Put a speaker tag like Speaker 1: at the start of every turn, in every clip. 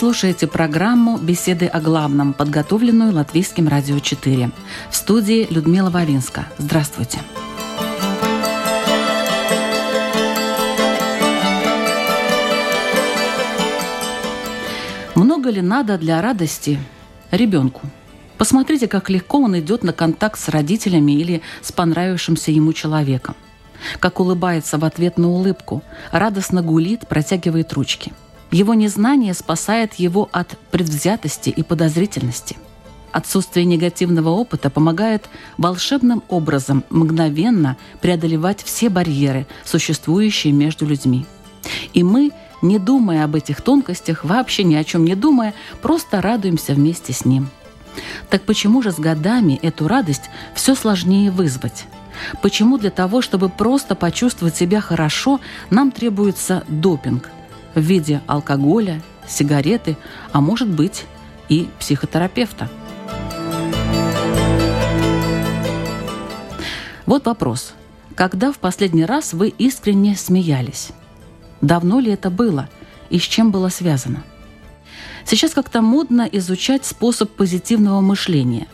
Speaker 1: Слушаете программу «Беседы о главном», подготовленную Латвийским радио 4. В студии Людмила Вавинска. Здравствуйте. Много ли надо для радости ребенку? Посмотрите, как легко он идет на контакт с родителями или с понравившимся ему человеком. Как улыбается в ответ на улыбку, радостно гулит, протягивает ручки – его незнание спасает его от предвзятости и подозрительности. Отсутствие негативного опыта помогает волшебным образом мгновенно преодолевать все барьеры, существующие между людьми. И мы, не думая об этих тонкостях, вообще ни о чем не думая, просто радуемся вместе с ним. Так почему же с годами эту радость все сложнее вызвать? Почему для того, чтобы просто почувствовать себя хорошо, нам требуется допинг – в виде алкоголя, сигареты, а может быть и психотерапевта. Вот вопрос. Когда в последний раз вы искренне смеялись? Давно ли это было и с чем было связано? Сейчас как-то модно изучать способ позитивного мышления,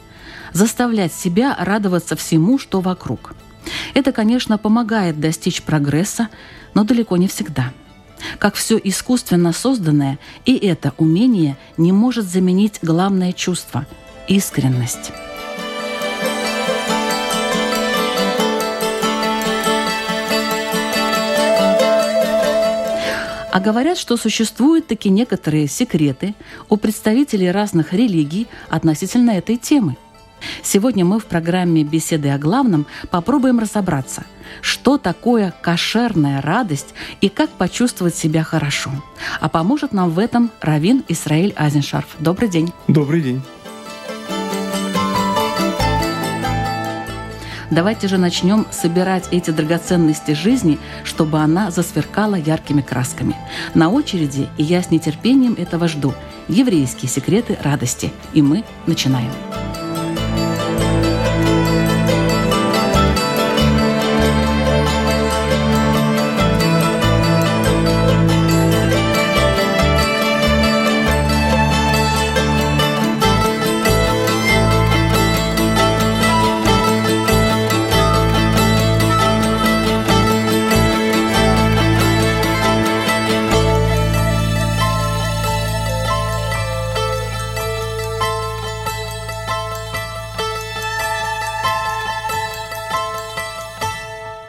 Speaker 1: заставлять себя радоваться всему, что вокруг. Это, конечно, помогает достичь прогресса, но далеко не всегда – как все искусственно созданное, и это умение не может заменить главное чувство – искренность. А говорят, что существуют таки некоторые секреты у представителей разных религий относительно этой темы – Сегодня мы в программе «Беседы о главном» попробуем разобраться, что такое кошерная радость и как почувствовать себя хорошо. А поможет нам в этом Равин Исраиль Азеншарф. Добрый день.
Speaker 2: Добрый день.
Speaker 1: Давайте же начнем собирать эти драгоценности жизни, чтобы она засверкала яркими красками. На очереди, и я с нетерпением этого жду, еврейские секреты радости. И мы начинаем. Начинаем.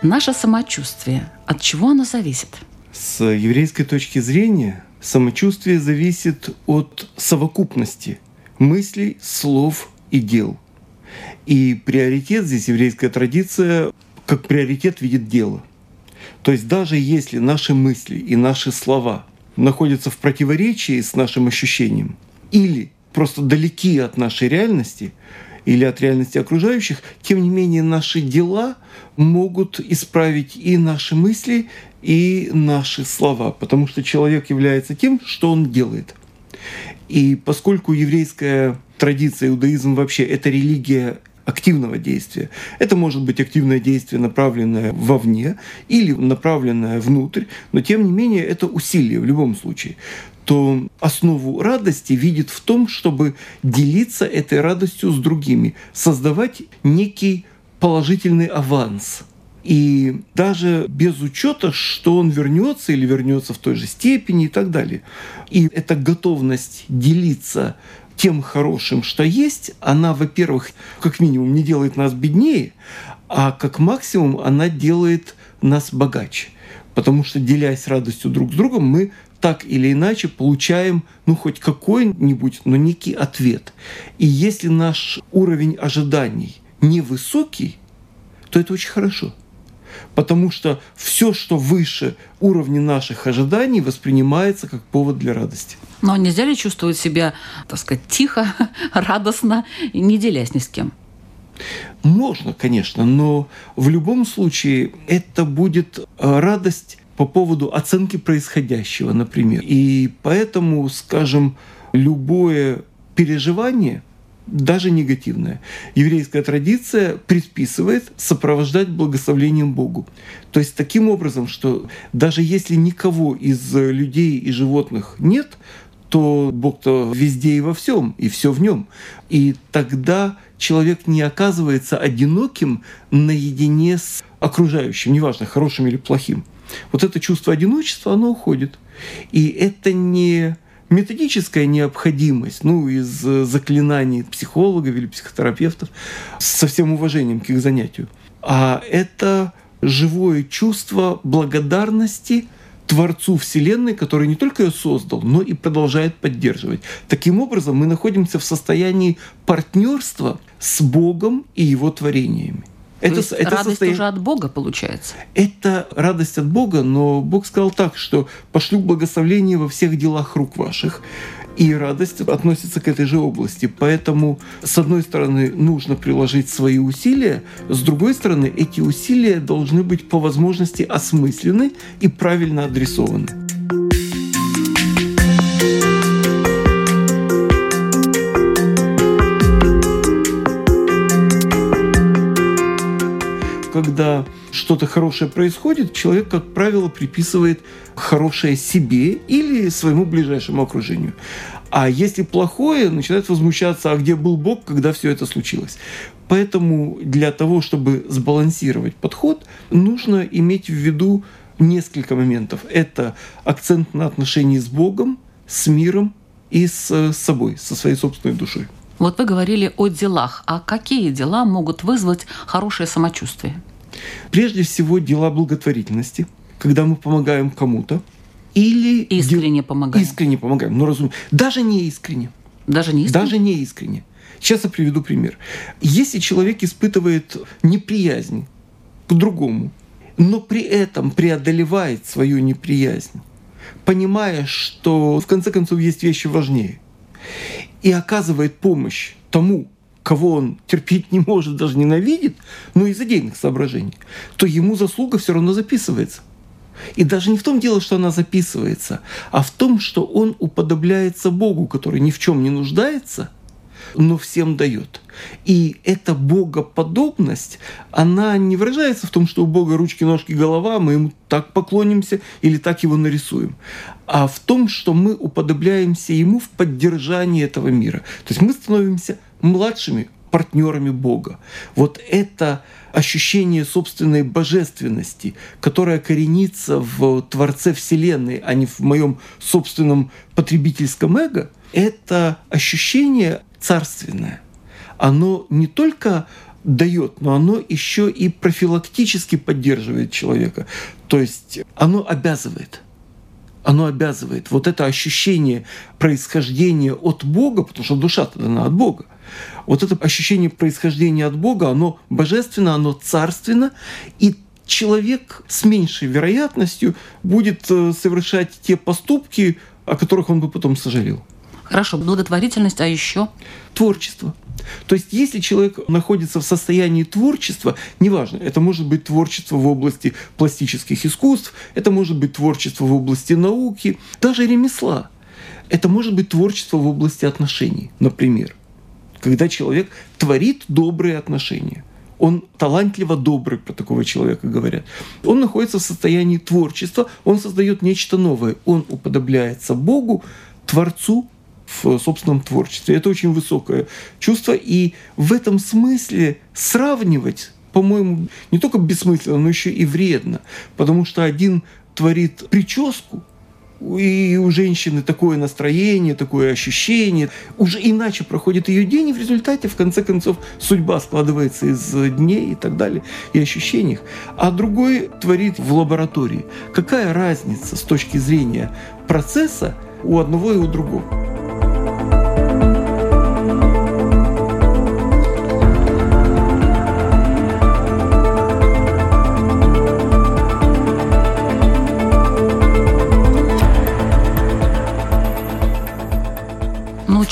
Speaker 1: Наше самочувствие, от чего оно зависит?
Speaker 2: С еврейской точки зрения самочувствие зависит от совокупности мыслей, слов и дел. И приоритет здесь еврейская традиция как приоритет видит дело. То есть даже если наши мысли и наши слова находятся в противоречии с нашим ощущением или просто далеки от нашей реальности, или от реальности окружающих, тем не менее наши дела могут исправить и наши мысли, и наши слова, потому что человек является тем, что он делает. И поскольку еврейская традиция, иудаизм вообще — это религия активного действия. Это может быть активное действие, направленное вовне или направленное внутрь, но тем не менее это усилие в любом случае то основу радости видит в том, чтобы делиться этой радостью с другими, создавать некий положительный аванс. И даже без учета, что он вернется или вернется в той же степени и так далее. И эта готовность делиться тем хорошим, что есть, она, во-первых, как минимум не делает нас беднее, а как максимум она делает нас богаче. Потому что, делясь радостью друг с другом, мы так или иначе получаем, ну, хоть какой-нибудь, но некий ответ. И если наш уровень ожиданий невысокий, то это очень хорошо. Потому что все, что выше уровня наших ожиданий, воспринимается как повод для радости.
Speaker 1: Но нельзя ли чувствовать себя, так сказать, тихо, радостно, не делясь ни с кем?
Speaker 2: Можно, конечно, но в любом случае это будет э, радость по поводу оценки происходящего, например. И поэтому, скажем, любое переживание даже негативное. Еврейская традиция предписывает сопровождать благословлением Богу. То есть таким образом, что даже если никого из людей и животных нет, то Бог-то везде и во всем, и все в нем. И тогда человек не оказывается одиноким наедине с окружающим, неважно, хорошим или плохим. Вот это чувство одиночества, оно уходит. И это не методическая необходимость, ну, из э, заклинаний психологов или психотерапевтов, со всем уважением к их занятию, а это живое чувство благодарности Творцу Вселенной, который не только ее создал, но и продолжает поддерживать. Таким образом, мы находимся в состоянии партнерства с Богом и Его творениями.
Speaker 1: То это, есть это радость состояние... уже от Бога получается?
Speaker 2: Это радость от Бога, но Бог сказал так, что пошлю благословение во всех делах рук ваших. И радость относится к этой же области. Поэтому, с одной стороны, нужно приложить свои усилия, с другой стороны, эти усилия должны быть по возможности осмысленны и правильно адресованы. Когда что-то хорошее происходит, человек, как правило, приписывает хорошее себе или своему ближайшему окружению. А если плохое, начинает возмущаться, а где был Бог, когда все это случилось. Поэтому для того, чтобы сбалансировать подход, нужно иметь в виду несколько моментов. Это акцент на отношении с Богом, с миром и с собой, со своей собственной душой.
Speaker 1: Вот вы говорили о делах. А какие дела могут вызвать хорошее самочувствие?
Speaker 2: Прежде всего, дела благотворительности, когда мы помогаем кому-то. Или
Speaker 1: искренне помогаем.
Speaker 2: Искренне помогаем. Но разумеется, даже не искренне.
Speaker 1: Даже не искренне?
Speaker 2: Даже не искренне. Сейчас я приведу пример. Если человек испытывает неприязнь к другому, но при этом преодолевает свою неприязнь, понимая, что в конце концов есть вещи важнее, и оказывает помощь тому, кого он терпеть не может, даже ненавидит, но из идейных соображений, то ему заслуга все равно записывается. И даже не в том дело, что она записывается, а в том, что он уподобляется Богу, который ни в чем не нуждается, но всем дает. И эта богоподобность, она не выражается в том, что у Бога ручки, ножки, голова, мы ему так поклонимся или так его нарисуем, а в том, что мы уподобляемся ему в поддержании этого мира. То есть мы становимся младшими партнерами Бога. Вот это ощущение собственной божественности, которое коренится в Творце Вселенной, а не в моем собственном потребительском эго, это ощущение царственное. Оно не только дает, но оно еще и профилактически поддерживает человека. То есть оно обязывает. Оно обязывает. Вот это ощущение происхождения от Бога, потому что душа-то дана от Бога, вот это ощущение происхождения от Бога, оно божественно, оно царственно, и человек с меньшей вероятностью будет э, совершать те поступки, о которых он бы потом сожалел.
Speaker 1: Хорошо, благотворительность, а еще?
Speaker 2: Творчество. То есть, если человек находится в состоянии творчества, неважно, это может быть творчество в области пластических искусств, это может быть творчество в области науки, даже ремесла. Это может быть творчество в области отношений, например когда человек творит добрые отношения. Он талантливо добрый, про такого человека говорят. Он находится в состоянии творчества, он создает нечто новое, он уподобляется Богу, Творцу в собственном творчестве. Это очень высокое чувство, и в этом смысле сравнивать по-моему, не только бессмысленно, но еще и вредно. Потому что один творит прическу, и у женщины такое настроение, такое ощущение. Уже иначе проходит ее день, и в результате, в конце концов, судьба складывается из дней и так далее, и ощущений. А другой творит в лаборатории. Какая разница с точки зрения процесса у одного и у другого?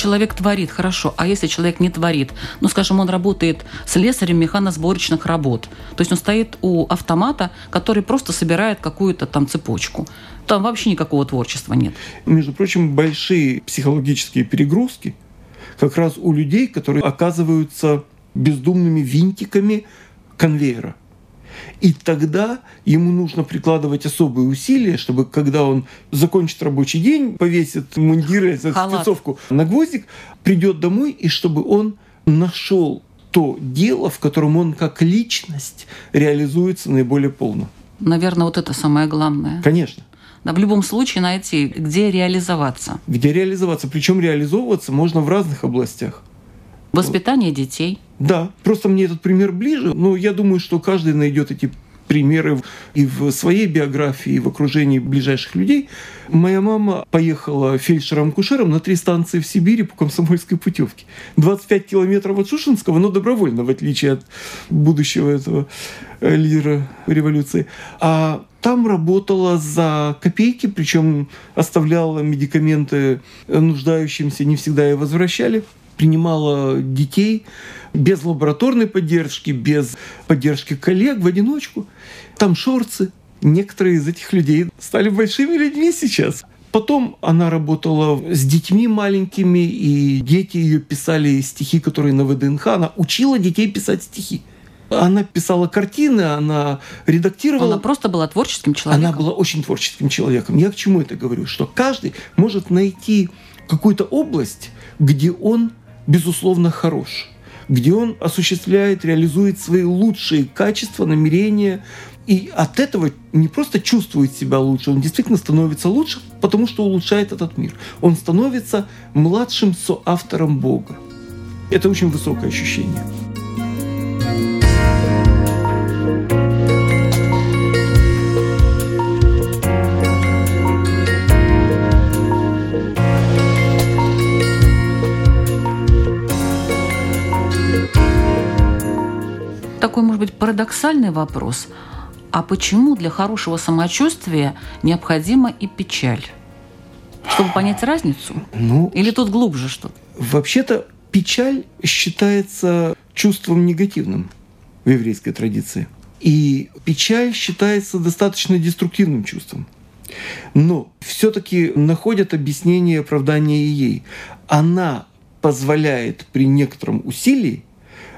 Speaker 1: Человек творит, хорошо. А если человек не творит? Ну, скажем, он работает слесарем механосборочных работ. То есть он стоит у автомата, который просто собирает какую-то там цепочку. Там вообще никакого творчества нет.
Speaker 2: Между прочим, большие психологические перегрузки как раз у людей, которые оказываются бездумными винтиками конвейера. И тогда ему нужно прикладывать особые усилия, чтобы когда он закончит рабочий день, повесит мундиры, спецовку на гвоздик, придет домой, и чтобы он нашел то дело, в котором он как личность реализуется наиболее полно.
Speaker 1: Наверное, вот это самое главное.
Speaker 2: Конечно.
Speaker 1: Да, в любом случае найти, где реализоваться.
Speaker 2: Где реализоваться. Причем реализовываться можно в разных областях.
Speaker 1: Воспитание детей.
Speaker 2: Да, просто мне этот пример ближе, но я думаю, что каждый найдет эти примеры и в своей биографии, и в окружении ближайших людей. Моя мама поехала фельдшером-кушером на три станции в Сибири по комсомольской путевке. 25 километров от Шушинского, но добровольно, в отличие от будущего этого э, лидера революции. А там работала за копейки, причем оставляла медикаменты нуждающимся, не всегда и возвращали принимала детей без лабораторной поддержки, без поддержки коллег в одиночку. Там шорцы. Некоторые из этих людей стали большими людьми сейчас. Потом она работала с детьми маленькими, и дети ее писали стихи, которые на ВДНХ. Она учила детей писать стихи. Она писала картины, она редактировала.
Speaker 1: Она просто была творческим человеком.
Speaker 2: Она была очень творческим человеком. Я к чему это говорю? Что каждый может найти какую-то область, где он безусловно, хорош, где он осуществляет, реализует свои лучшие качества, намерения, и от этого не просто чувствует себя лучше, он действительно становится лучше, потому что улучшает этот мир. Он становится младшим соавтором Бога. Это очень высокое ощущение.
Speaker 1: Парадоксальный вопрос. А почему для хорошего самочувствия необходима и печаль? Чтобы понять разницу? Ну, Или тут глубже что-то?
Speaker 2: Вообще-то печаль считается чувством негативным в еврейской традиции. И печаль считается достаточно деструктивным чувством. Но все-таки находят объяснение оправдания ей. Она позволяет при некотором усилии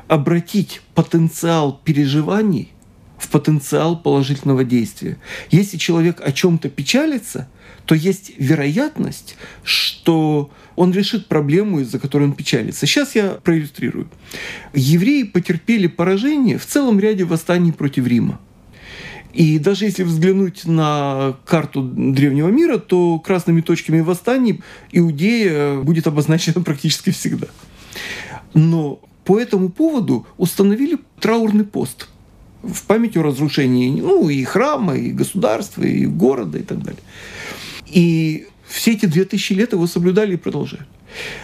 Speaker 2: обратить потенциал переживаний в потенциал положительного действия. Если человек о чем-то печалится, то есть вероятность, что он решит проблему, из-за которой он печалится. Сейчас я проиллюстрирую. Евреи потерпели поражение в целом ряде восстаний против Рима. И даже если взглянуть на карту древнего мира, то красными точками восстаний Иудея будет обозначена практически всегда. Но по этому поводу установили траурный пост в память о разрушении ну, и храма, и государства, и города, и так далее. И все эти две тысячи лет его соблюдали и продолжают.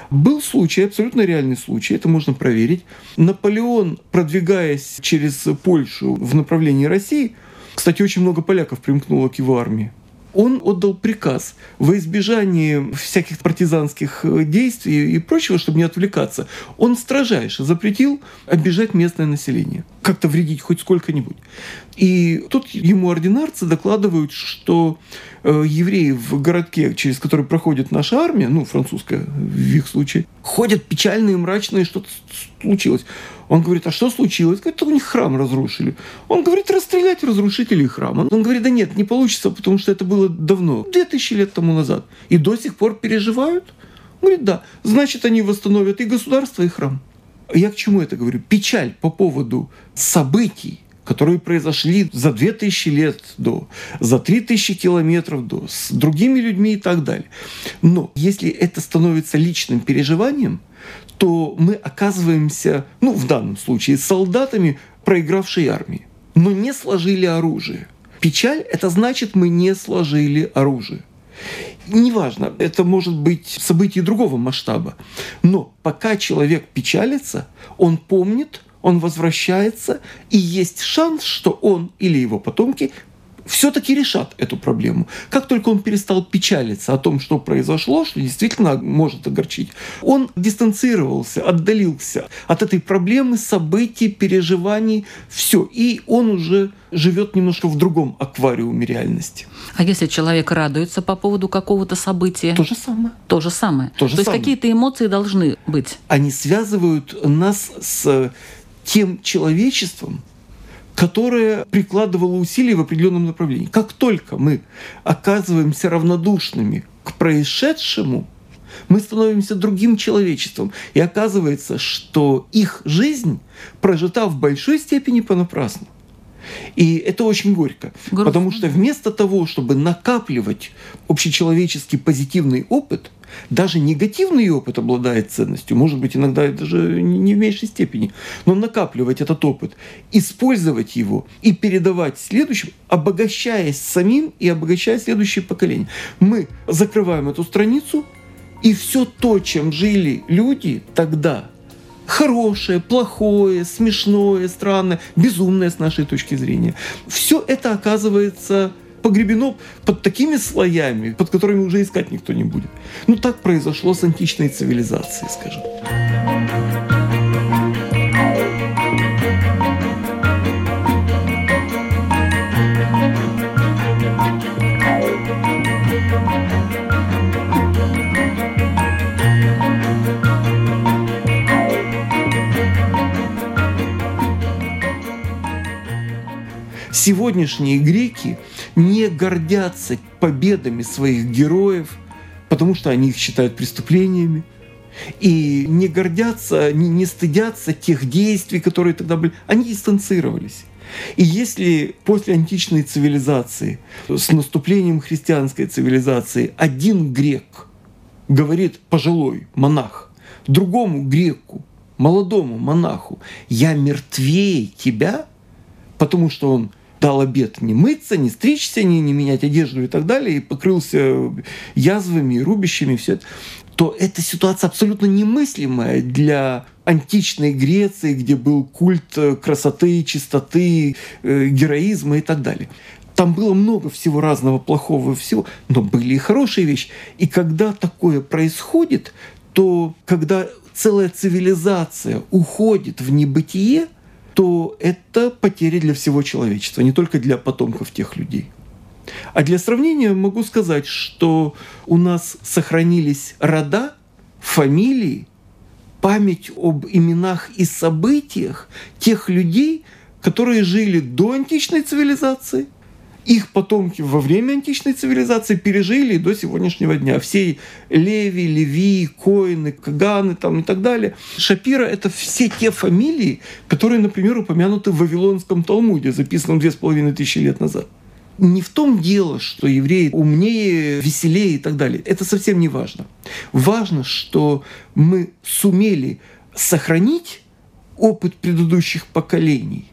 Speaker 2: Был случай, абсолютно реальный случай, это можно проверить. Наполеон, продвигаясь через Польшу в направлении России, кстати, очень много поляков примкнуло к его армии, он отдал приказ во избежание всяких партизанских э, действий и прочего, чтобы не отвлекаться. Он строжайше запретил обижать местное население, как-то вредить хоть сколько-нибудь. И тут ему ординарцы докладывают, что э, евреи в городке, через который проходит наша армия, ну, французская в их случае, ходят печальные, мрачные, что-то случилось. Он говорит, а что случилось? Говорит, у них храм разрушили. Он говорит, расстрелять разрушителей храма. Он говорит, да нет, не получится, потому что это было давно, две тысячи лет тому назад. И до сих пор переживают? Он говорит, да. Значит, они восстановят и государство, и храм. Я к чему это говорю? Печаль по поводу событий, которые произошли за 2000 лет до, за 3000 километров до, с другими людьми и так далее. Но если это становится личным переживанием, то мы оказываемся, ну, в данном случае, солдатами проигравшей армии, но не сложили оружие. Печаль – это значит, мы не сложили оружие. Неважно, это может быть событие другого масштаба. Но пока человек печалится, он помнит, он возвращается, и есть шанс, что он или его потомки все-таки решат эту проблему. Как только он перестал печалиться о том, что произошло, что действительно может огорчить, он дистанцировался, отдалился от этой проблемы, событий, переживаний, все. И он уже живет немножко в другом аквариуме реальности.
Speaker 1: А если человек радуется по поводу какого-то события?
Speaker 2: То же самое.
Speaker 1: То же самое.
Speaker 2: То, же
Speaker 1: То
Speaker 2: самое.
Speaker 1: есть какие-то эмоции должны быть?
Speaker 2: Они связывают нас с тем человечеством, которое прикладывало усилия в определенном направлении. Как только мы оказываемся равнодушными к происшедшему, мы становимся другим человечеством. И оказывается, что их жизнь прожита в большой степени понапрасну. И это очень горько.
Speaker 1: Грустно.
Speaker 2: Потому что вместо того, чтобы накапливать общечеловеческий позитивный опыт, даже негативный опыт обладает ценностью, может быть, иногда даже не в меньшей степени, но накапливать этот опыт, использовать его и передавать следующим, обогащаясь самим и обогащая следующее поколение. Мы закрываем эту страницу, и все то, чем жили люди тогда, хорошее, плохое, смешное, странное, безумное с нашей точки зрения, все это оказывается погребено под такими слоями, под которыми уже искать никто не будет. Ну так произошло с античной цивилизацией, скажем. Сегодняшние греки не гордятся победами своих героев, потому что они их считают преступлениями, и не гордятся, не, не стыдятся тех действий, которые тогда были. Они дистанцировались. И если после античной цивилизации, с наступлением христианской цивилизации, один грек говорит пожилой монах другому греку, молодому монаху, я мертвее тебя, потому что он дал обед не мыться, не стричься, не, не менять одежду и так далее, и покрылся язвами, рубящими, все это, то эта ситуация абсолютно немыслимая для античной Греции, где был культ красоты, чистоты, э, героизма и так далее. Там было много всего разного плохого всего, но были и хорошие вещи. И когда такое происходит, то когда целая цивилизация уходит в небытие, то это потеря для всего человечества, не только для потомков тех людей. А для сравнения могу сказать, что у нас сохранились рода, фамилии, память об именах и событиях тех людей, которые жили до античной цивилизации. Их потомки во время античной цивилизации пережили до сегодняшнего дня. Все Леви, Леви, Коины, Каганы там, и так далее. Шапира — это все те фамилии, которые, например, упомянуты в Вавилонском Талмуде, записанном две с половиной тысячи лет назад. Не в том дело, что евреи умнее, веселее и так далее. Это совсем не важно. Важно, что мы сумели сохранить опыт предыдущих поколений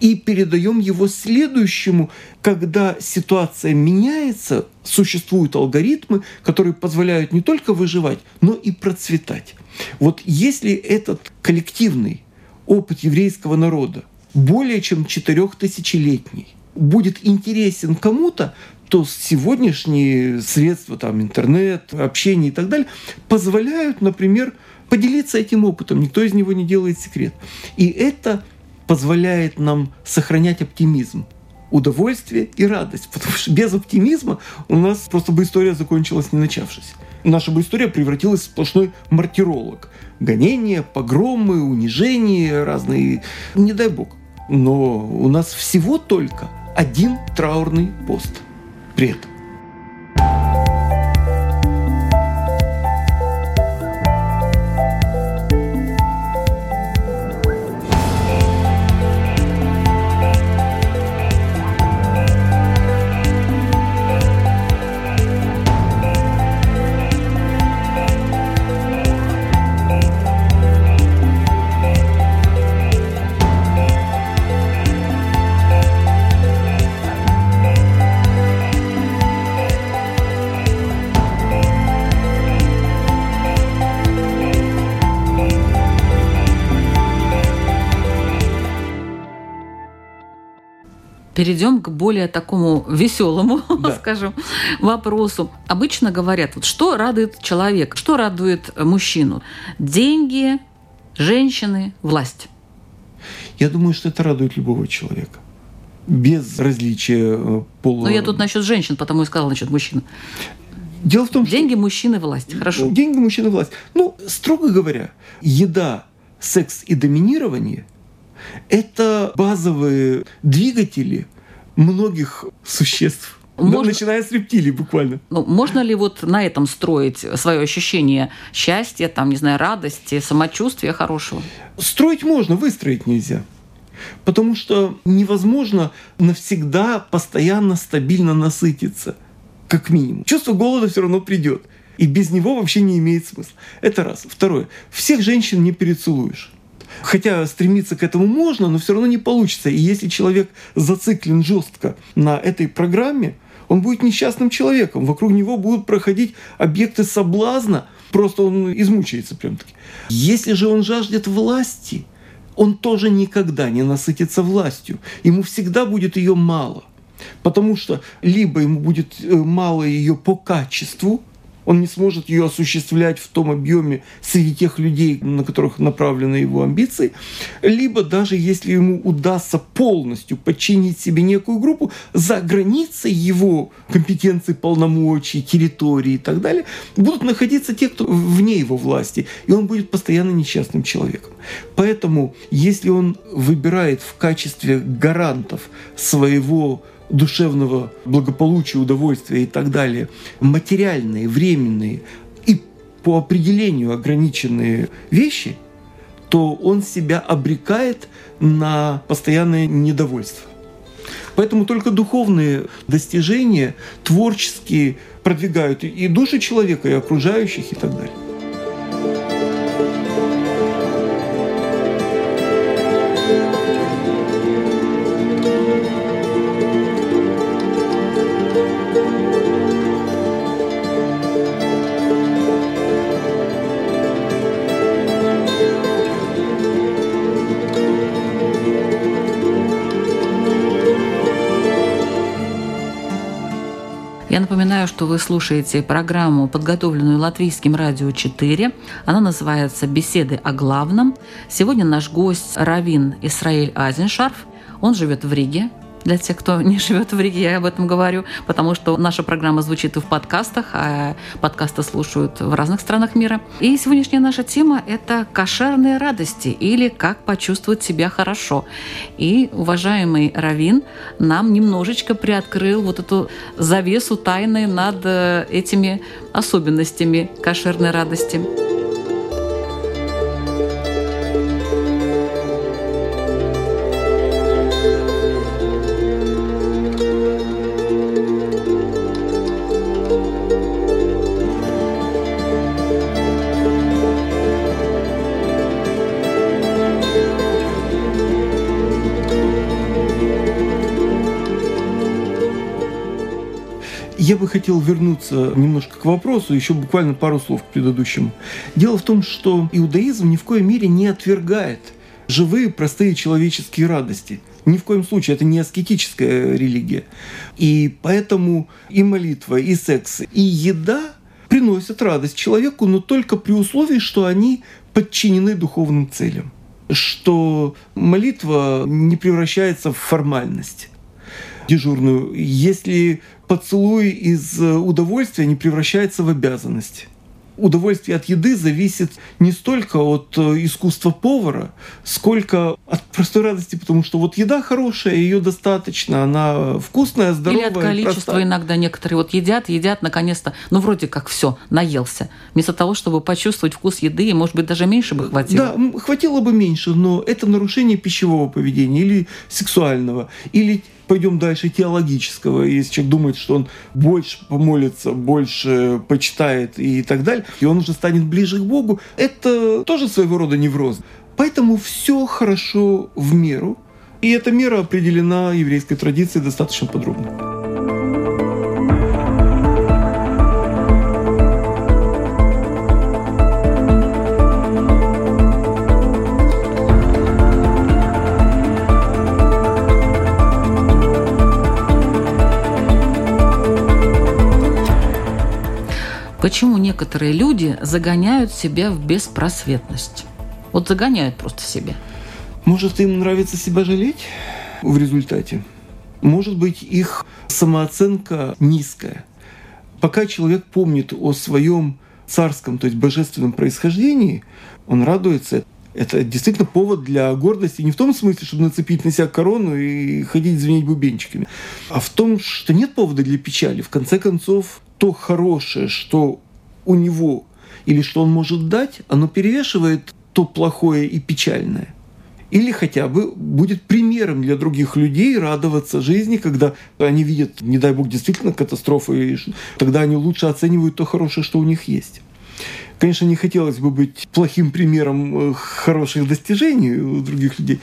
Speaker 2: и передаем его следующему, когда ситуация меняется, существуют алгоритмы, которые позволяют не только выживать, но и процветать. Вот если этот коллективный опыт еврейского народа более чем четырехтысячелетний будет интересен кому-то, то сегодняшние средства, там, интернет, общение и так далее, позволяют, например, поделиться этим опытом. Никто из него не делает секрет. И это позволяет нам сохранять оптимизм, удовольствие и радость. Потому что без оптимизма у нас просто бы история закончилась не начавшись. Наша бы история превратилась в сплошной мартиролог. Гонения, погромы, унижения разные. Не дай бог. Но у нас всего только один траурный пост при этом.
Speaker 1: Перейдем к более такому веселому,
Speaker 2: Да.
Speaker 1: скажем, вопросу. Обычно говорят, вот что радует человека, что радует мужчину? Деньги, женщины, власть.
Speaker 2: Я думаю, что это радует любого человека. Без различия э, пола.
Speaker 1: Но я тут насчет женщин, потому и сказала насчет мужчин.
Speaker 2: Дело в том, что
Speaker 1: Деньги, мужчины, власть. Хорошо.
Speaker 2: деньги, мужчина, власть. Ну, строго говоря, еда, секс и доминирование – это базовые двигатели многих существ. Да,
Speaker 1: Можно-
Speaker 2: начиная с рептилий буквально.
Speaker 1: Ну, можно ли вот на этом строить свое ощущение счастья, там, не знаю, радости, самочувствия хорошего?
Speaker 2: Строить можно, выстроить нельзя. Потому что невозможно навсегда постоянно стабильно насытиться, как минимум. Чувство голода все равно придет. И без него вообще не имеет смысла. Это раз. Второе. Всех женщин не перецелуешь. Хотя стремиться к этому можно, но все равно не получится. И если человек зациклен жестко на этой программе, он будет несчастным человеком. Вокруг него будут проходить объекты соблазна. Просто он измучается прям таки. Если же он жаждет власти, он тоже никогда не насытится властью. Ему всегда будет ее мало. Потому что либо ему будет э, мало ее по качеству, он не сможет ее осуществлять в том объеме среди тех людей, на которых направлены его амбиции, либо даже если ему удастся полностью подчинить себе некую группу, за границей его компетенции, полномочий, территории и так далее, будут находиться те, кто вне его власти, и он будет постоянно несчастным человеком. Поэтому, если он выбирает в качестве гарантов своего душевного благополучия, удовольствия и так далее, материальные, временные и по определению ограниченные вещи, то он себя обрекает на постоянное недовольство. Поэтому только духовные достижения, творческие, продвигают и души человека, и окружающих, и так далее.
Speaker 1: Я напоминаю, что вы слушаете программу, подготовленную Латвийским радио 4. Она называется «Беседы о главном». Сегодня наш гость Равин Исраиль Азеншарф. Он живет в Риге. Для тех, кто не живет в Риге, я об этом говорю, потому что наша программа звучит и в подкастах, а подкасты слушают в разных странах мира. И сегодняшняя наша тема – это кошерные радости или как почувствовать себя хорошо. И уважаемый Равин нам немножечко приоткрыл вот эту завесу тайны над э, этими особенностями кошерной радости.
Speaker 2: Хотел вернуться немножко к вопросу, еще буквально пару слов к предыдущему. Дело в том, что иудаизм ни в коей мере не отвергает живые, простые человеческие радости. Ни в коем случае это не аскетическая религия. И поэтому и молитва, и секс, и еда приносят радость человеку, но только при условии, что они подчинены духовным целям. Что молитва не превращается в формальность дежурную, если поцелуй из э, удовольствия не превращается в обязанность. Удовольствие от еды зависит не столько от э, искусства повара, сколько от простой радости, потому что вот еда хорошая, ее достаточно, она вкусная, здоровая,
Speaker 1: Или от количества
Speaker 2: простая.
Speaker 1: иногда некоторые вот едят, едят, наконец-то, ну вроде как все, наелся. Вместо того, чтобы почувствовать вкус еды, и, может быть, даже меньше бы хватило.
Speaker 2: Да, хватило бы меньше, но это нарушение пищевого поведения или сексуального, или пойдем дальше теологического, если человек думает, что он больше помолится, больше почитает и так далее, и он уже станет ближе к Богу, это тоже своего рода невроз. Поэтому все хорошо в меру, и эта мера определена еврейской традицией достаточно подробно.
Speaker 1: Почему некоторые люди загоняют себя в беспросветность? Вот загоняют просто себя.
Speaker 2: Может, им нравится себя жалеть в результате? Может быть, их самооценка низкая. Пока человек помнит о своем царском, то есть божественном происхождении, он радуется. Это действительно повод для гордости не в том смысле, чтобы нацепить на себя корону и ходить звенеть бубенчиками, а в том, что нет повода для печали. В конце концов, то хорошее, что у него или что он может дать, оно перевешивает то плохое и печальное. Или хотя бы будет примером для других людей радоваться жизни, когда они видят, не дай бог, действительно катастрофы, и тогда они лучше оценивают то хорошее, что у них есть. Конечно, не хотелось бы быть плохим примером э, хороших достижений у других людей,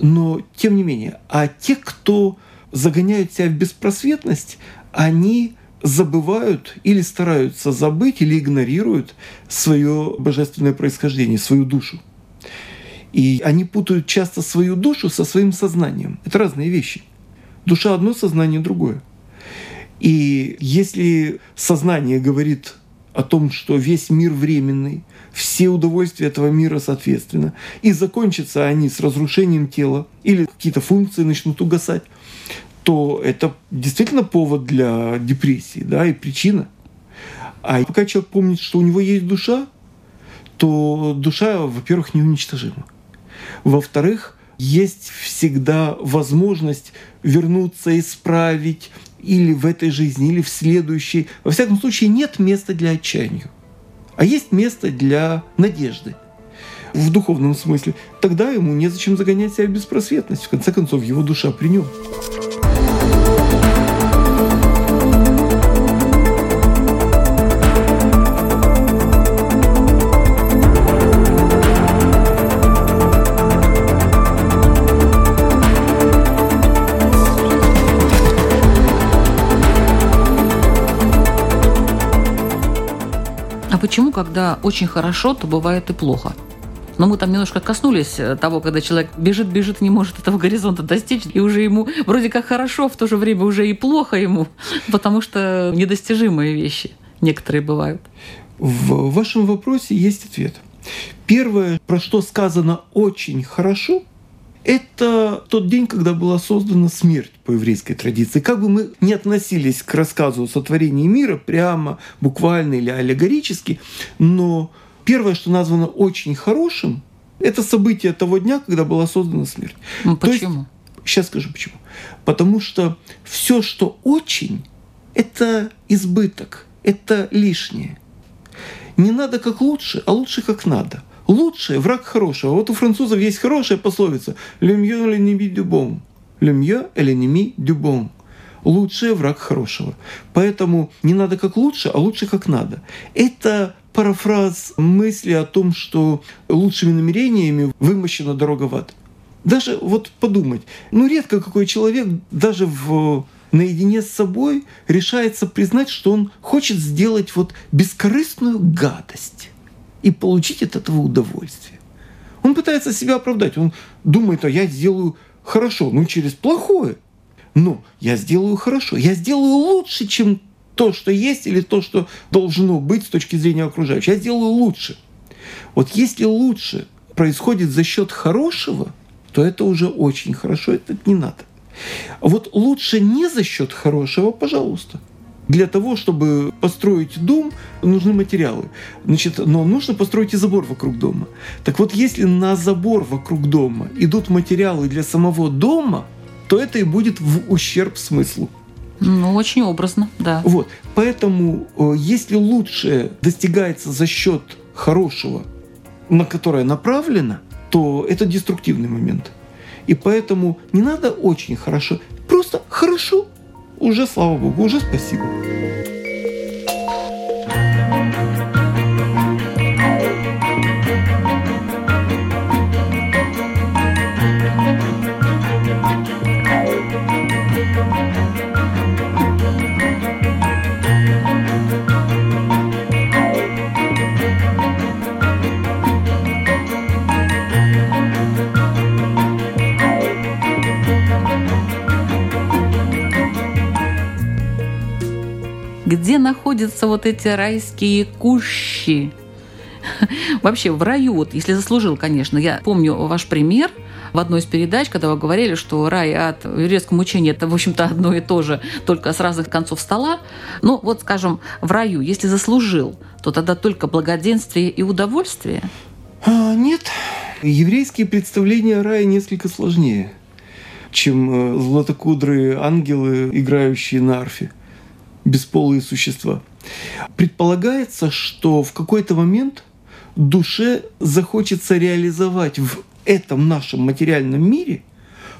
Speaker 2: но тем не менее. А те, кто загоняют себя в беспросветность, они забывают или стараются забыть, или игнорируют свое божественное происхождение, свою душу. И они путают часто свою душу со своим сознанием. Это разные вещи. Душа одно, сознание другое. И если сознание говорит о том, что весь мир временный, все удовольствия этого мира соответственно, и закончатся они с разрушением тела, или какие-то функции начнут угасать, то это действительно повод для депрессии, да, и причина. А пока человек помнит, что у него есть душа, то душа, во-первых, неуничтожима. Во-вторых, есть всегда возможность вернуться, исправить или в этой жизни, или в следующей. Во всяком случае, нет места для отчаяния, а есть место для надежды в духовном смысле. Тогда ему незачем загонять себя в беспросветность. В конце концов, его душа при нем.
Speaker 1: А почему, когда очень хорошо, то бывает и плохо? Но мы там немножко коснулись э, того, когда человек бежит, бежит, не может этого горизонта достичь, и уже ему вроде как хорошо, в то же время уже и плохо ему, потому что недостижимые вещи некоторые бывают.
Speaker 2: В вашем вопросе есть ответ. Первое, про что сказано очень хорошо, это тот день, когда была создана смерть по еврейской традиции. Как бы мы ни относились к рассказу о сотворении мира прямо, буквально или аллегорически, но первое, что названо очень хорошим, это событие того дня, когда была создана смерть.
Speaker 1: Ну, почему?
Speaker 2: есть, сейчас скажу почему. Потому что все, что очень, это избыток, это лишнее. Не надо как лучше, а лучше как надо. Лучшее – враг хорошего. Вот у французов есть хорошая пословица «Le mieux l'ennemi du bon». «Le mieux l'ennemi du bon». Лучшее – враг хорошего. Поэтому не надо как лучше, а лучше как надо. Это парафраз мысли о том, что лучшими намерениями вымощена дорога в ад. Даже вот подумать, ну редко какой человек даже в наедине с собой решается признать, что он хочет сделать вот бескорыстную гадость и получить от этого удовольствие. Он пытается себя оправдать. Он думает, а я сделаю хорошо, ну через плохое. Но я сделаю хорошо, я сделаю лучше, чем то, что есть, или то, что должно быть с точки зрения окружающих. Я сделаю лучше. Вот если лучше происходит за счет хорошего, то это уже очень хорошо, это не надо. Вот лучше не за счет хорошего, пожалуйста. Для того, чтобы построить дом, нужны материалы. Значит, но нужно построить и забор вокруг дома. Так вот, если на забор вокруг дома идут материалы для самого дома, то это и будет в ущерб смыслу.
Speaker 1: Ну, очень образно, да.
Speaker 2: Вот. Поэтому, э, если лучшее достигается за счет хорошего, на которое направлено, то это деструктивный момент. И поэтому не надо очень хорошо, просто хорошо уже, слава богу, уже спасибо.
Speaker 1: Где находятся вот эти райские кущи? Вообще в раю, вот, если заслужил, конечно. Я помню ваш пример в одной из передач, когда вы говорили, что рай в еврейском учении это, в общем-то, одно и то же, только с разных концов стола. Ну, вот, скажем, в раю, если заслужил, то тогда только благоденствие и удовольствие?
Speaker 2: А, нет. Еврейские представления о рае несколько сложнее, чем э, златокудрые ангелы, играющие на арфе, бесполые существа. Предполагается, что в какой-то момент душе захочется реализовать в этом нашем материальном мире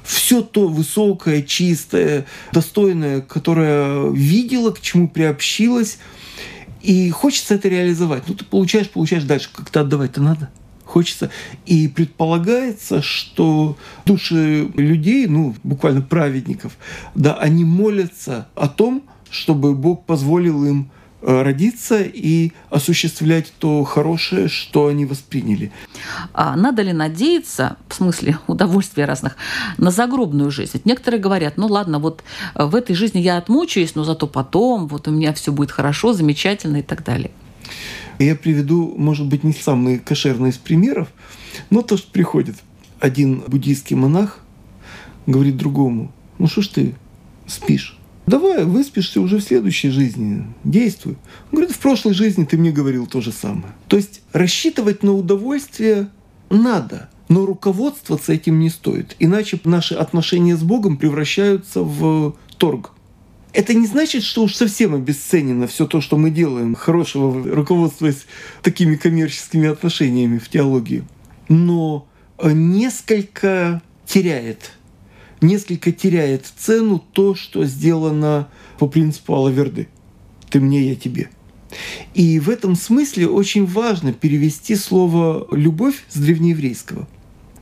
Speaker 2: все то высокое, чистое, достойное, которое видела, к чему приобщилась, и хочется это реализовать. Ну, ты получаешь, получаешь дальше, как-то отдавать-то надо. Хочется. И предполагается, что души людей, ну, буквально праведников, да, они молятся о том, чтобы Бог позволил им Э, родиться и осуществлять то хорошее, что они восприняли.
Speaker 1: А надо ли надеяться, в смысле удовольствия разных, на загробную жизнь? Ведь некоторые говорят, ну ладно, вот э, в этой жизни я отмучаюсь, но зато потом вот у меня все будет хорошо, замечательно и так далее.
Speaker 2: Я приведу, может быть, не самый кошерный из примеров, но то, что приходит. Один буддийский монах говорит другому, ну что ж ты спишь? Давай, выспишься уже в следующей жизни, действуй. Он говорит, в прошлой жизни ты мне говорил то же самое. То есть рассчитывать на удовольствие надо, но руководствоваться этим не стоит. Иначе наши отношения с Богом превращаются в торг. Это не значит, что уж совсем обесценено все то, что мы делаем, хорошего, руководствуясь такими коммерческими отношениями в теологии. Но несколько теряет несколько теряет цену то, что сделано по принципу Алаверды. Ты мне, я тебе. И в этом смысле очень важно перевести слово «любовь» с древнееврейского.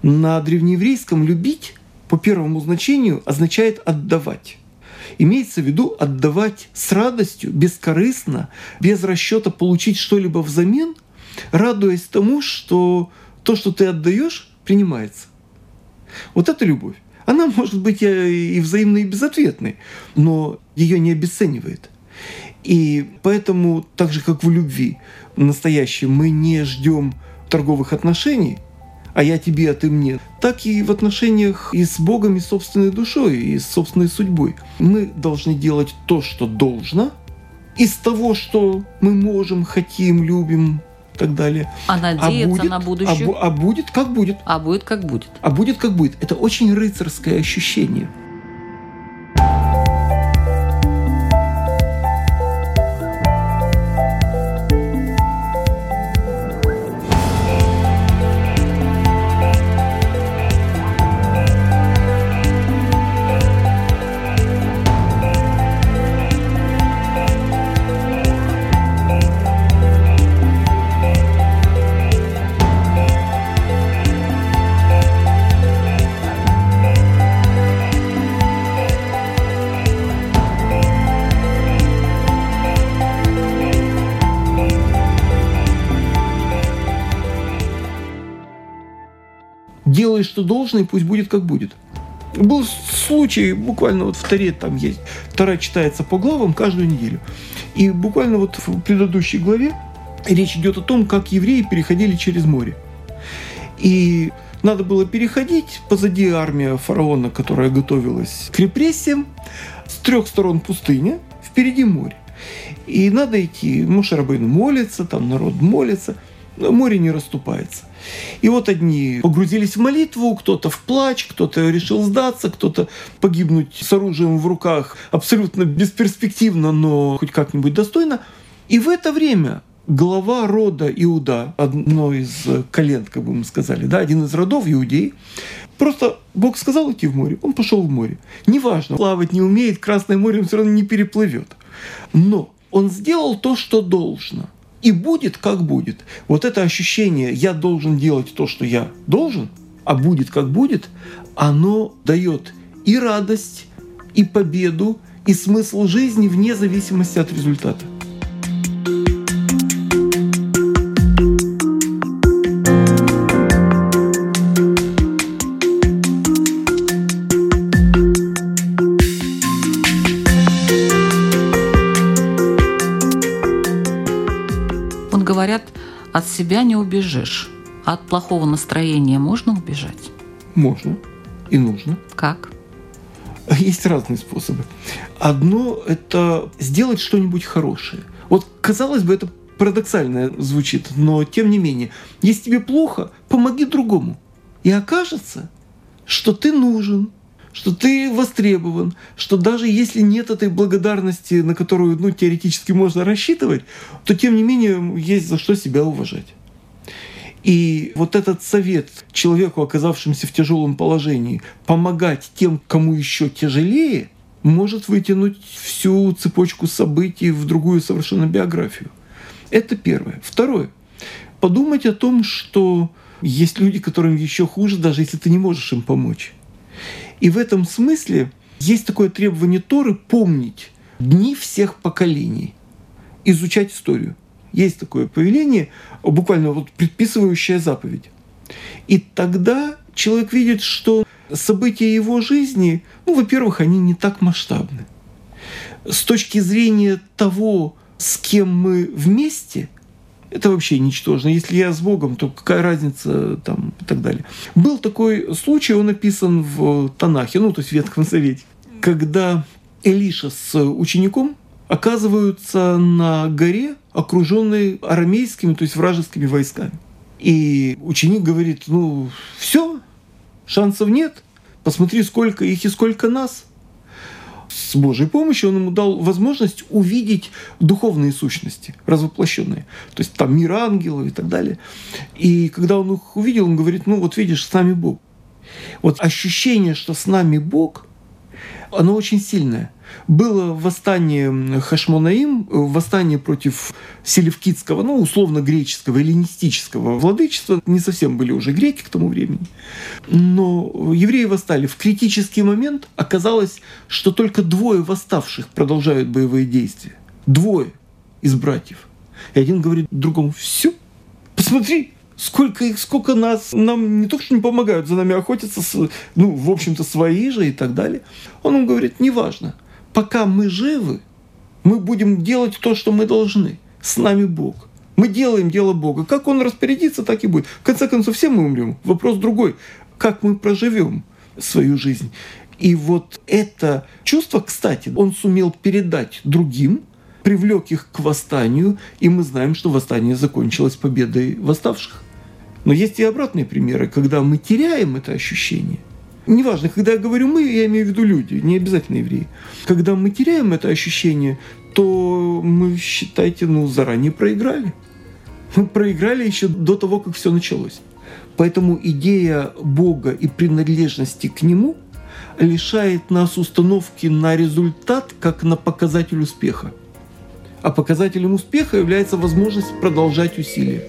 Speaker 2: На древнееврейском «любить» по первому значению означает «отдавать». Имеется в виду отдавать с радостью, бескорыстно, без расчета получить что-либо взамен, радуясь тому, что то, что ты отдаешь, принимается. Вот это любовь. Она может быть и взаимной, и безответной, но ее не обесценивает. И поэтому, так же как в любви настоящей, мы не ждем торговых отношений, а я тебе, а ты мне, так и в отношениях и с Богом, и с собственной душой, и с собственной судьбой. Мы должны делать то, что должно, из того, что мы можем, хотим, любим, так далее.
Speaker 1: А, а надеяться а будет, на будущее?
Speaker 2: А, а будет как будет.
Speaker 1: А будет как будет.
Speaker 2: А будет как будет. Это очень рыцарское ощущение. Что должно, и пусть будет, как будет. Был случай, буквально вот в Таре там есть, Тара читается по главам каждую неделю. И буквально вот в предыдущей главе речь идет о том, как евреи переходили через море. И надо было переходить, позади армия фараона, которая готовилась к репрессиям, с трех сторон пустыня, впереди море. И надо идти, Мушарабейн молится, там народ молится, море не расступается. И вот одни погрузились в молитву, кто-то в плач, кто-то решил сдаться, кто-то погибнуть с оружием в руках абсолютно бесперспективно, но хоть как-нибудь достойно. И в это время глава рода Иуда, одно из колен, как бы мы сказали, да, один из родов иудей, просто Бог сказал идти в море, он пошел в море. Неважно, плавать не умеет, Красное море он все равно не переплывет. Но он сделал то, что должно – и будет, как будет. Вот это ощущение «я должен делать то, что я должен», а будет, как будет, оно дает и радость, и победу, и смысл жизни вне зависимости от результата.
Speaker 1: Себя не убежишь. А от плохого настроения можно убежать?
Speaker 2: Можно и нужно.
Speaker 1: Как?
Speaker 2: Есть разные способы. Одно – это сделать что-нибудь хорошее. Вот, казалось бы, это парадоксально звучит, но тем не менее, если тебе плохо, помоги другому. И окажется, что ты нужен, что ты востребован, что даже если нет этой благодарности, на которую ну, теоретически можно рассчитывать, то тем не менее есть за что себя уважать. И вот этот совет человеку, оказавшемуся в тяжелом положении, помогать тем, кому еще тяжелее, может вытянуть всю цепочку событий в другую совершенно биографию. Это первое. Второе. Подумать о том, что есть люди, которым еще хуже, даже если ты не можешь им помочь. И в этом смысле есть такое требование Торы помнить дни всех поколений, изучать историю. Есть такое повеление, буквально вот предписывающая заповедь. И тогда человек видит, что события его жизни, ну, во-первых, они не так масштабны. С точки зрения того, с кем мы вместе, это вообще ничтожно. Если я с Богом, то какая разница там и так далее. Был такой случай, он описан в Танахе, ну, то есть в Ветхом Завете, когда Элиша с учеником оказываются на горе, окруженной армейскими, то есть вражескими войсками. И ученик говорит, ну, все, шансов нет, посмотри, сколько их и сколько нас с Божьей помощью он ему дал возможность увидеть духовные сущности, развоплощенные. То есть там мир ангелов и так далее. И когда он их увидел, он говорит, ну вот видишь, с нами Бог. Вот ощущение, что с нами Бог, оно очень сильное. Было восстание Хашмонаим, восстание против селевкидского, ну, условно греческого, эллинистического владычества. Не совсем были уже греки к тому времени. Но евреи восстали. В критический момент оказалось, что только двое восставших продолжают боевые действия. Двое из братьев. И один говорит другому, все, посмотри, сколько их, сколько нас, нам не только что не помогают, за нами охотятся, ну, в общем-то, свои же и так далее. Он ему говорит, неважно, пока мы живы, мы будем делать то, что мы должны. С нами Бог. Мы делаем дело Бога. Как Он распорядится, так и будет. В конце концов, все мы умрем. Вопрос другой. Как мы проживем свою жизнь? И вот это чувство, кстати, он сумел передать другим, привлек их к восстанию, и мы знаем, что восстание закончилось победой восставших. Но есть и обратные примеры, когда мы теряем это ощущение. Неважно, когда я говорю «мы», я имею в виду люди, не обязательно евреи. Когда мы теряем это ощущение, то мы, считайте, ну, заранее проиграли. Мы проиграли еще до того, как все началось. Поэтому идея Бога и принадлежности к Нему лишает нас установки на результат, как на показатель успеха. А показателем успеха является возможность продолжать усилия.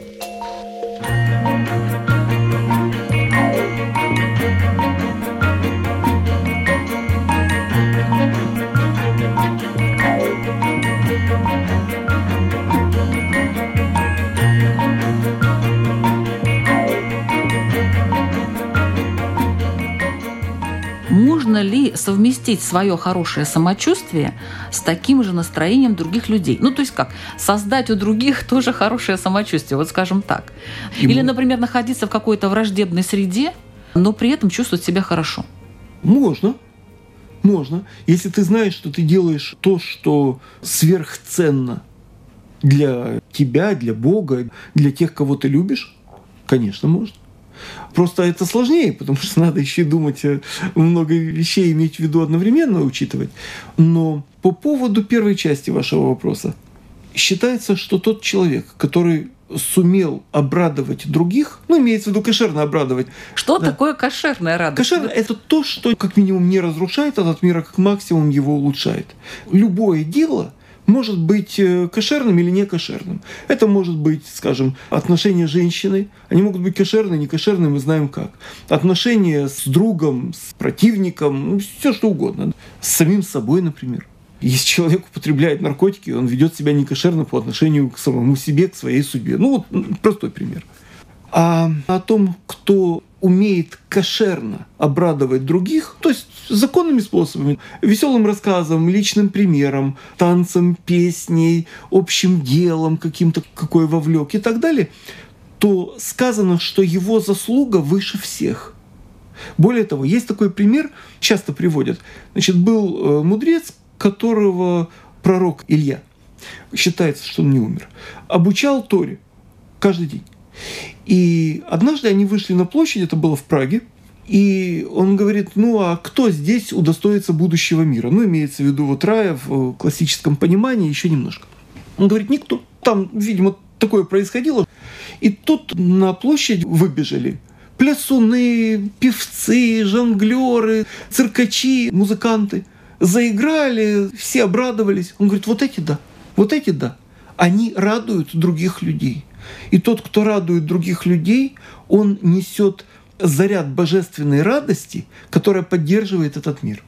Speaker 1: Можно ли совместить свое хорошее самочувствие с таким же настроением других людей? Ну, то есть как? Создать у других тоже хорошее самочувствие, вот скажем так. Ему... Или, например, находиться в какой-то враждебной среде, но при этом чувствовать себя хорошо.
Speaker 2: Можно. Можно. Если ты знаешь, что ты делаешь то, что сверхценно для тебя, для Бога, для тех, кого ты любишь, конечно, можно. Просто это сложнее, потому что надо еще думать, э, много вещей иметь в виду одновременно учитывать. Но по поводу первой части вашего вопроса. Считается, что тот человек, который сумел обрадовать других, ну, имеется в виду кошерно обрадовать.
Speaker 1: Что да. такое кошерная радость?
Speaker 2: Кошерно – это то, что как минимум не разрушает этот мир, а как максимум его улучшает. Любое дело – может быть э, кошерным или не кошерным. Это может быть, скажем, отношения с женщиной. Они могут быть кошерные, не кошерные, мы знаем как. Отношения с другом, с противником, ну, все что угодно. С самим собой, например. Если человек употребляет наркотики, он ведет себя некошерно по отношению к самому себе, к своей судьбе. Ну, вот простой пример. А о том, кто умеет кошерно обрадовать других, то есть законными способами, веселым рассказом, личным примером, танцем, песней, общим делом каким-то, какой вовлек и так далее, то сказано, что его заслуга выше всех. Более того, есть такой пример, часто приводят. Значит, был э, мудрец, которого пророк Илья, считается, что он не умер, обучал Торе каждый день. И однажды они вышли на площадь, это было в Праге, и он говорит, ну а кто здесь удостоится будущего мира? Ну, имеется в виду вот рая в классическом понимании, еще немножко. Он говорит, никто. Там, видимо, такое происходило. И тут на площадь выбежали плясуны, певцы, жонглеры, циркачи, музыканты. Заиграли, все обрадовались. Он говорит, вот эти да, вот эти да. Они радуют других людей. И тот, кто радует других людей, он несет заряд божественной радости, которая поддерживает этот мир.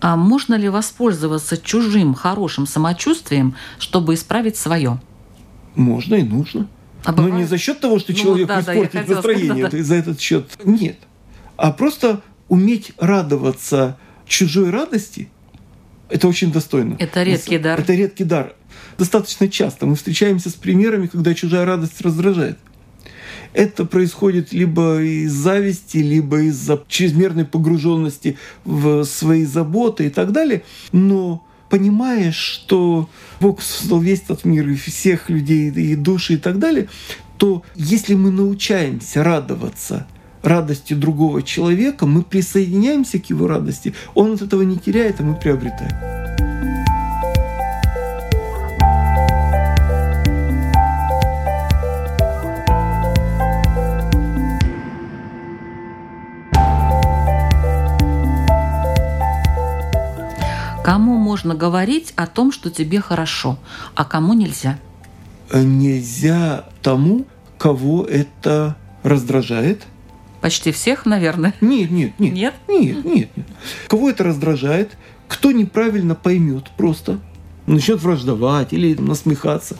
Speaker 1: А можно ли воспользоваться чужим хорошим самочувствием, чтобы исправить свое?
Speaker 2: Можно и нужно. А Но не за счет того, что ну, человек да, испортит да, настроение, сказать, да. за этот счет. Нет. А просто уметь радоваться чужой радости, это очень достойно.
Speaker 1: Это редкий дар.
Speaker 2: Это редкий дар. Достаточно часто мы встречаемся с примерами, когда чужая радость раздражает. Это происходит либо из зависти, либо из-за чрезмерной погруженности в свои заботы и так далее. Но понимаешь, что Бог создал весь этот мир и всех людей, и души и так далее, то если мы научаемся радоваться радости другого человека, мы присоединяемся к его радости, он от этого не теряет, а мы приобретаем.
Speaker 1: Кому можно говорить о том, что тебе хорошо, а кому нельзя?
Speaker 2: Нельзя тому, кого это раздражает.
Speaker 1: Почти всех, наверное.
Speaker 2: Нет, нет, нет.
Speaker 1: Нет?
Speaker 2: Нет, нет, нет. Кого это раздражает, кто неправильно поймет просто, начнет враждовать или насмехаться.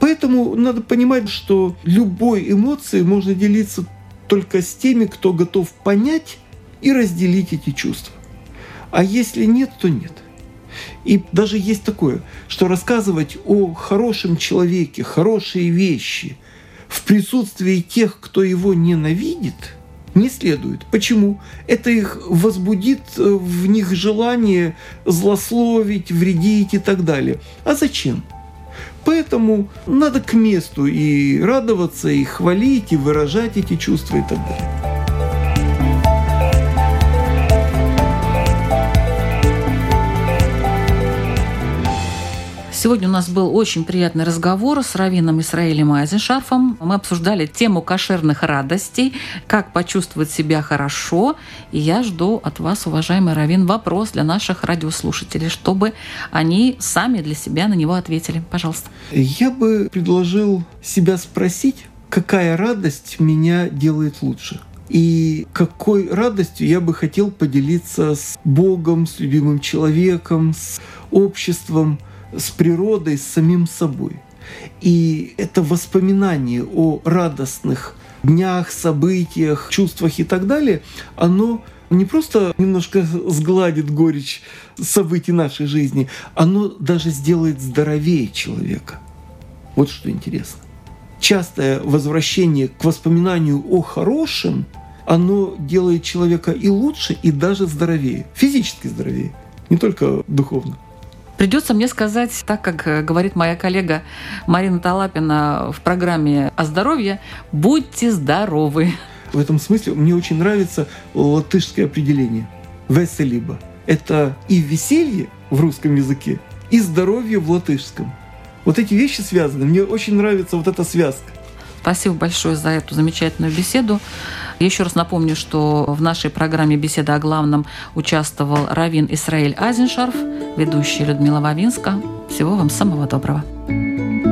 Speaker 2: Поэтому надо понимать, что любой эмоцией можно делиться только с теми, кто готов понять и разделить эти чувства. А если нет, то нет. И даже есть такое, что рассказывать о хорошем человеке, хорошие вещи в присутствии тех, кто его ненавидит, не следует. Почему? Это их возбудит э, в них желание злословить, вредить и так далее. А зачем? Поэтому надо к месту и радоваться, и хвалить, и выражать эти чувства и так далее.
Speaker 1: Сегодня у нас был очень приятный разговор с Равином Исраилем Айзеншарфом. Мы обсуждали тему кошерных радостей, как почувствовать себя хорошо. И я жду от вас, уважаемый Равин, вопрос для наших радиослушателей, чтобы они сами для себя на него ответили. Пожалуйста.
Speaker 2: Я бы предложил себя спросить, какая радость меня делает лучше и какой радостью я бы хотел поделиться с Богом, с любимым человеком, с обществом – с природой, с самим собой. И это воспоминание о радостных днях, событиях, чувствах и так далее, оно не просто немножко сгладит горечь событий нашей жизни, оно даже сделает здоровее человека. Вот что интересно. Частое возвращение к воспоминанию о хорошем, оно делает человека и лучше, и даже здоровее. Физически здоровее, не только духовно.
Speaker 1: Придется мне сказать, так как э, говорит моя коллега Марина Талапина в программе о здоровье, будьте здоровы.
Speaker 2: В этом смысле мне очень нравится латышское определение «веселиба». Это и веселье в русском языке, и здоровье в латышском. Вот эти вещи связаны. Мне очень нравится вот эта связка.
Speaker 1: Спасибо большое за эту замечательную беседу. Еще раз напомню, что в нашей программе «Беседа о главном» участвовал Равин Исраиль Азеншарф, ведущий Людмила Вавинска. Всего вам самого доброго. thank you